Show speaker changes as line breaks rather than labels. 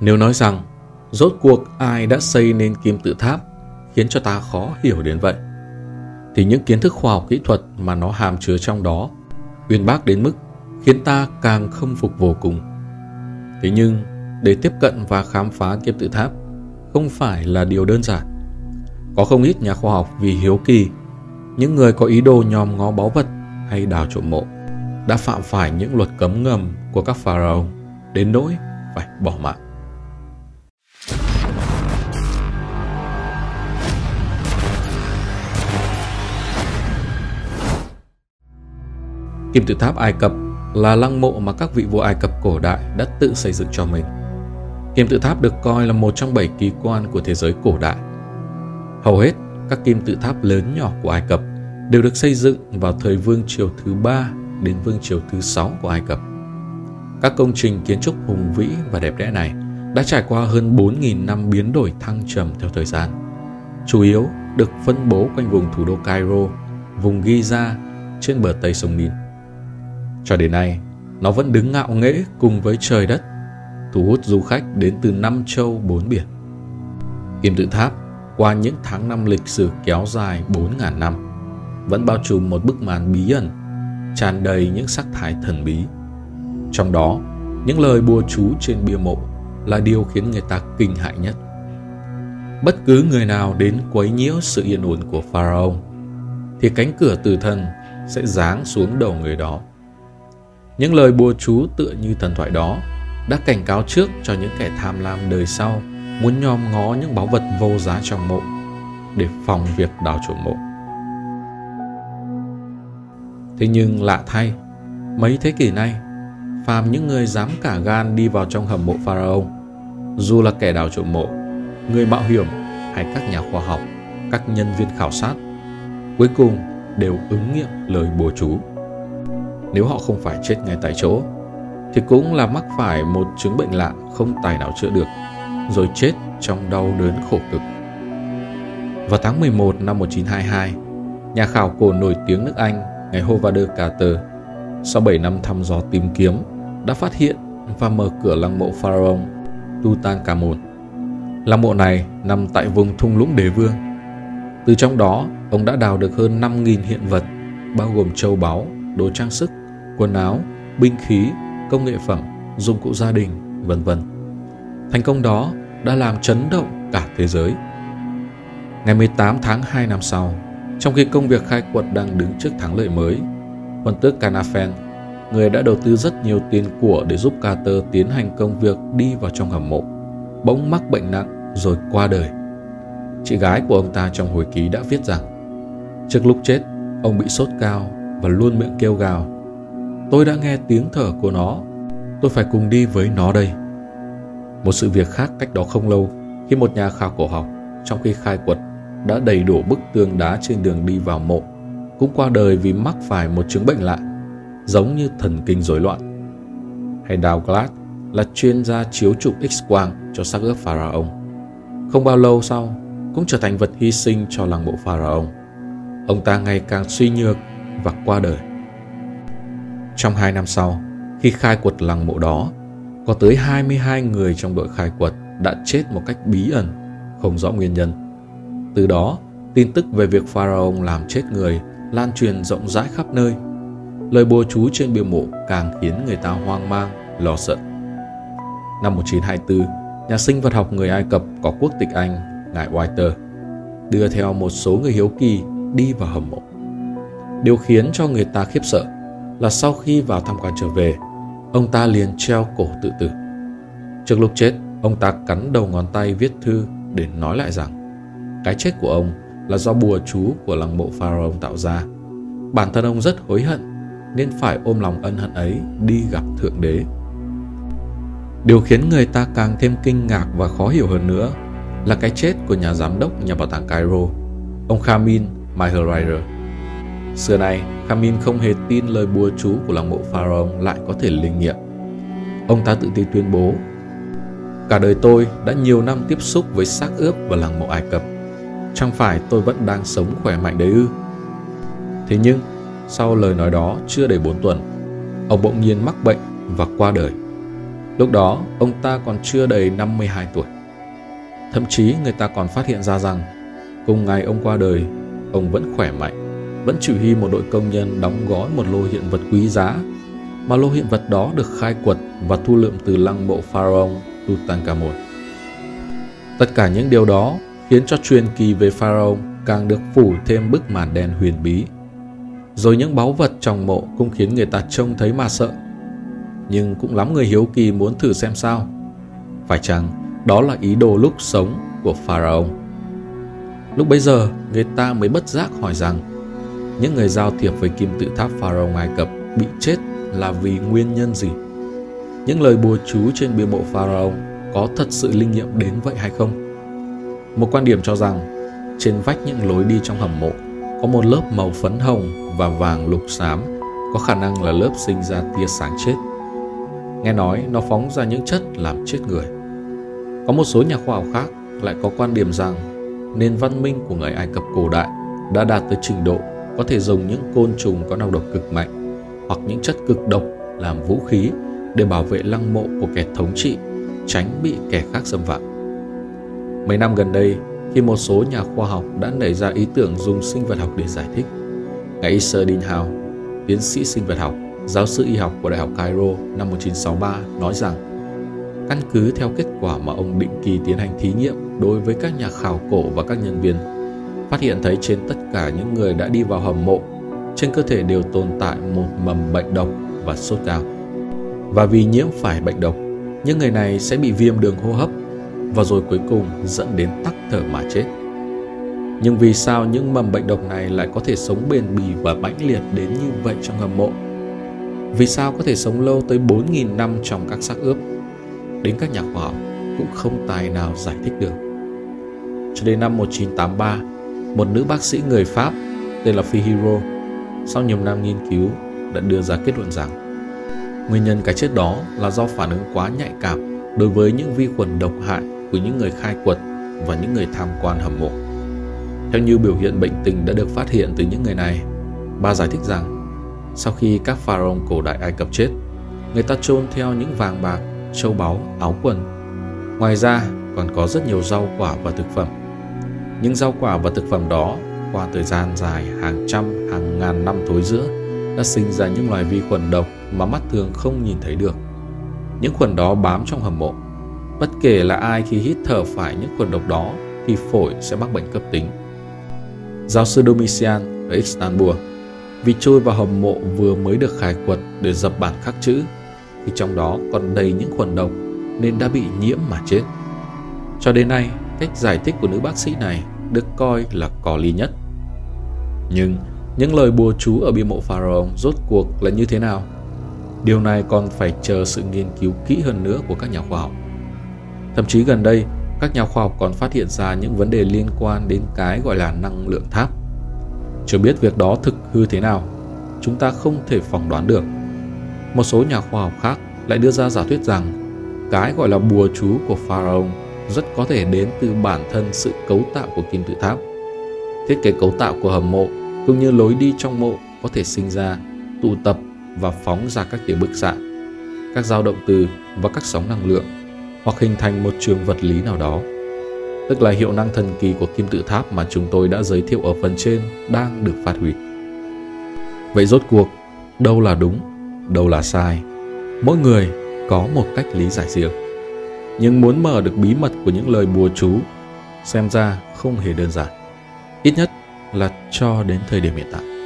Nếu nói rằng rốt cuộc ai đã xây nên kim tự tháp khiến cho ta khó hiểu đến vậy, thì những kiến thức khoa học kỹ thuật mà nó hàm chứa trong đó uyên bác đến mức khiến ta càng không phục vô cùng. Thế nhưng, để tiếp cận và khám phá kim tự tháp không phải là điều đơn giản. Có không ít nhà khoa học vì hiếu kỳ, những người có ý đồ nhòm ngó báu vật hay đào trộm mộ đã phạm phải những luật cấm ngầm của các pharaoh đến nỗi phải bỏ mạng. Kim tự tháp Ai Cập là lăng mộ mà các vị vua Ai Cập cổ đại đã tự xây dựng cho mình. Kim tự tháp được coi là một trong bảy kỳ quan của thế giới cổ đại. Hầu hết các kim tự tháp lớn nhỏ của Ai Cập đều được xây dựng vào thời vương triều thứ ba đến vương triều thứ sáu của Ai Cập. Các công trình kiến trúc hùng vĩ và đẹp đẽ này đã trải qua hơn 4.000 năm biến đổi thăng trầm theo thời gian. Chủ yếu được phân bố quanh vùng thủ đô Cairo, vùng Giza trên bờ Tây sông Nin. Cho đến nay, nó vẫn đứng ngạo nghễ cùng với trời đất, thu hút du khách đến từ năm châu bốn biển. Kim tự tháp qua những tháng năm lịch sử kéo dài 4.000 năm vẫn bao trùm một bức màn bí ẩn, tràn đầy những sắc thái thần bí. Trong đó, những lời bùa chú trên bia mộ là điều khiến người ta kinh hại nhất. Bất cứ người nào đến quấy nhiễu sự yên ổn của Pharaoh thì cánh cửa tử thần sẽ giáng xuống đầu người đó. Những lời bùa chú tựa như thần thoại đó đã cảnh cáo trước cho những kẻ tham lam đời sau muốn nhòm ngó những báu vật vô giá trong mộ để phòng việc đào trộm mộ. Thế nhưng lạ thay, mấy thế kỷ nay, phàm những người dám cả gan đi vào trong hầm mộ Pharaoh, dù là kẻ đào trộm mộ, người mạo hiểm hay các nhà khoa học, các nhân viên khảo sát, cuối cùng đều ứng nghiệm lời bùa chú. Nếu họ không phải chết ngay tại chỗ, thì cũng là mắc phải một chứng bệnh lạ không tài nào chữa được, rồi chết trong đau đớn khổ cực. Vào tháng 11 năm 1922, nhà khảo cổ nổi tiếng nước Anh ngày Howard Carter sau 7 năm thăm dò tìm kiếm đã phát hiện và mở cửa lăng mộ pharaoh Tutankhamun. Lăng mộ này nằm tại vùng thung lũng đế vương. Từ trong đó, ông đã đào được hơn 5.000 hiện vật, bao gồm châu báu, đồ trang sức, quần áo, binh khí, công nghệ phẩm, dụng cụ gia đình, vân vân. Thành công đó đã làm chấn động cả thế giới. Ngày 18 tháng 2 năm sau, trong khi công việc khai quật đang đứng trước thắng lợi mới, quân tước Canafen, người đã đầu tư rất nhiều tiền của để giúp Carter tiến hành công việc đi vào trong hầm mộ, bỗng mắc bệnh nặng rồi qua đời. Chị gái của ông ta trong hồi ký đã viết rằng Trước lúc chết, ông bị sốt cao và luôn miệng kêu gào Tôi đã nghe tiếng thở của nó, tôi phải cùng đi với nó đây. Một sự việc khác cách đó không lâu khi một nhà khảo cổ học trong khi khai quật đã đầy đủ bức tường đá trên đường đi vào mộ cũng qua đời vì mắc phải một chứng bệnh lạ giống như thần kinh rối loạn hay Douglas là chuyên gia chiếu chụp X-quang cho xác ướp Pharaoh. Không bao lâu sau, cũng trở thành vật hy sinh cho làng mộ Pharaoh. Ông ta ngày càng suy nhược và qua đời. Trong hai năm sau, khi khai quật làng mộ đó, có tới 22 người trong đội khai quật đã chết một cách bí ẩn, không rõ nguyên nhân. Từ đó, tin tức về việc Pharaoh làm chết người lan truyền rộng rãi khắp nơi. Lời bùa chú trên bia mộ càng khiến người ta hoang mang, lo sợ. Năm 1924, nhà sinh vật học người Ai Cập có quốc tịch Anh, ngài Whiter, đưa theo một số người hiếu kỳ đi vào hầm mộ. Điều khiến cho người ta khiếp sợ là sau khi vào tham quan trở về, ông ta liền treo cổ tự tử. Trước lúc chết, ông ta cắn đầu ngón tay viết thư để nói lại rằng cái chết của ông là do bùa chú của lăng mộ pharaoh tạo ra. Bản thân ông rất hối hận nên phải ôm lòng ân hận ấy đi gặp Thượng Đế. Điều khiến người ta càng thêm kinh ngạc và khó hiểu hơn nữa là cái chết của nhà giám đốc nhà bảo tàng Cairo, ông Khamin Maherairer. Xưa nay, Khamin không hề tin lời bùa chú của lăng mộ pharaoh lại có thể linh nghiệm. Ông ta tự tin tuyên bố Cả đời tôi đã nhiều năm tiếp xúc với xác ướp và làng mộ Ai Cập Chẳng phải tôi vẫn đang sống khỏe mạnh đấy ư? Thế nhưng, sau lời nói đó chưa đầy 4 tuần, ông bỗng nhiên mắc bệnh và qua đời. Lúc đó, ông ta còn chưa đầy 52 tuổi. Thậm chí người ta còn phát hiện ra rằng, cùng ngày ông qua đời, ông vẫn khỏe mạnh, vẫn chỉ huy một đội công nhân đóng gói một lô hiện vật quý giá, mà lô hiện vật đó được khai quật và thu lượm từ lăng mộ pharaoh Tutankhamun. Tất cả những điều đó khiến cho truyền kỳ về pharaoh càng được phủ thêm bức màn đen huyền bí. Rồi những báu vật trong mộ cũng khiến người ta trông thấy mà sợ. Nhưng cũng lắm người hiếu kỳ muốn thử xem sao. Phải chăng đó là ý đồ lúc sống của pharaoh? Lúc bấy giờ, người ta mới bất giác hỏi rằng những người giao thiệp với kim tự tháp pharaoh Ai Cập bị chết là vì nguyên nhân gì? Những lời bùa chú trên bia mộ pharaoh có thật sự linh nghiệm đến vậy hay không? Một quan điểm cho rằng, trên vách những lối đi trong hầm mộ có một lớp màu phấn hồng và vàng lục xám có khả năng là lớp sinh ra tia sáng chết. Nghe nói, nó phóng ra những chất làm chết người. Có một số nhà khoa học khác lại có quan điểm rằng, nền văn minh của người Ai Cập cổ đại đã đạt tới trình độ có thể dùng những côn trùng có nọc độc cực mạnh hoặc những chất cực độc làm vũ khí để bảo vệ lăng mộ của kẻ thống trị, tránh bị kẻ khác xâm phạm. Mấy năm gần đây, khi một số nhà khoa học đã nảy ra ý tưởng dùng sinh vật học để giải thích, ngài Isser Hào, tiến sĩ sinh vật học, giáo sư y học của Đại học Cairo năm 1963 nói rằng căn cứ theo kết quả mà ông định kỳ tiến hành thí nghiệm đối với các nhà khảo cổ và các nhân viên phát hiện thấy trên tất cả những người đã đi vào hầm mộ, trên cơ thể đều tồn tại một mầm bệnh độc và sốt cao. Và vì nhiễm phải bệnh độc, những người này sẽ bị viêm đường hô hấp và rồi cuối cùng dẫn đến tắc thở mà chết. Nhưng vì sao những mầm bệnh độc này lại có thể sống bền bỉ và mãnh liệt đến như vậy trong hầm mộ? Vì sao có thể sống lâu tới 4.000 năm trong các xác ướp? Đến các nhà khoa học cũng không tài nào giải thích được. Cho đến năm 1983, một nữ bác sĩ người Pháp tên là Fihiro sau nhiều năm nghiên cứu đã đưa ra kết luận rằng nguyên nhân cái chết đó là do phản ứng quá nhạy cảm đối với những vi khuẩn độc hại của những người khai quật và những người tham quan hầm mộ. Theo như biểu hiện bệnh tình đã được phát hiện từ những người này, bà giải thích rằng sau khi các pharaoh cổ đại Ai Cập chết, người ta chôn theo những vàng bạc, châu báu, áo quần. Ngoài ra còn có rất nhiều rau quả và thực phẩm những rau quả và thực phẩm đó qua thời gian dài hàng trăm hàng ngàn năm thối giữa đã sinh ra những loài vi khuẩn độc mà mắt thường không nhìn thấy được. Những khuẩn đó bám trong hầm mộ. Bất kể là ai khi hít thở phải những khuẩn độc đó thì phổi sẽ mắc bệnh cấp tính. Giáo sư Domitian ở Istanbul vì trôi vào hầm mộ vừa mới được khai quật để dập bản khắc chữ thì trong đó còn đầy những khuẩn độc nên đã bị nhiễm mà chết. Cho đến nay, cách giải thích của nữ bác sĩ này được coi là có lý nhất. Nhưng những lời bùa chú ở bia mộ pharaoh rốt cuộc là như thế nào? Điều này còn phải chờ sự nghiên cứu kỹ hơn nữa của các nhà khoa học. Thậm chí gần đây, các nhà khoa học còn phát hiện ra những vấn đề liên quan đến cái gọi là năng lượng tháp. Chưa biết việc đó thực hư thế nào, chúng ta không thể phỏng đoán được. Một số nhà khoa học khác lại đưa ra giả thuyết rằng cái gọi là bùa chú của pharaoh rất có thể đến từ bản thân sự cấu tạo của kim tự tháp. Thiết kế cấu tạo của hầm mộ cũng như lối đi trong mộ có thể sinh ra, tụ tập và phóng ra các tia bức xạ, các dao động từ và các sóng năng lượng hoặc hình thành một trường vật lý nào đó. Tức là hiệu năng thần kỳ của kim tự tháp mà chúng tôi đã giới thiệu ở phần trên đang được phát huy. Vậy rốt cuộc, đâu là đúng, đâu là sai? Mỗi người có một cách lý giải riêng nhưng muốn mở được bí mật của những lời bùa chú, xem ra không hề đơn giản. Ít nhất là cho đến thời điểm hiện tại.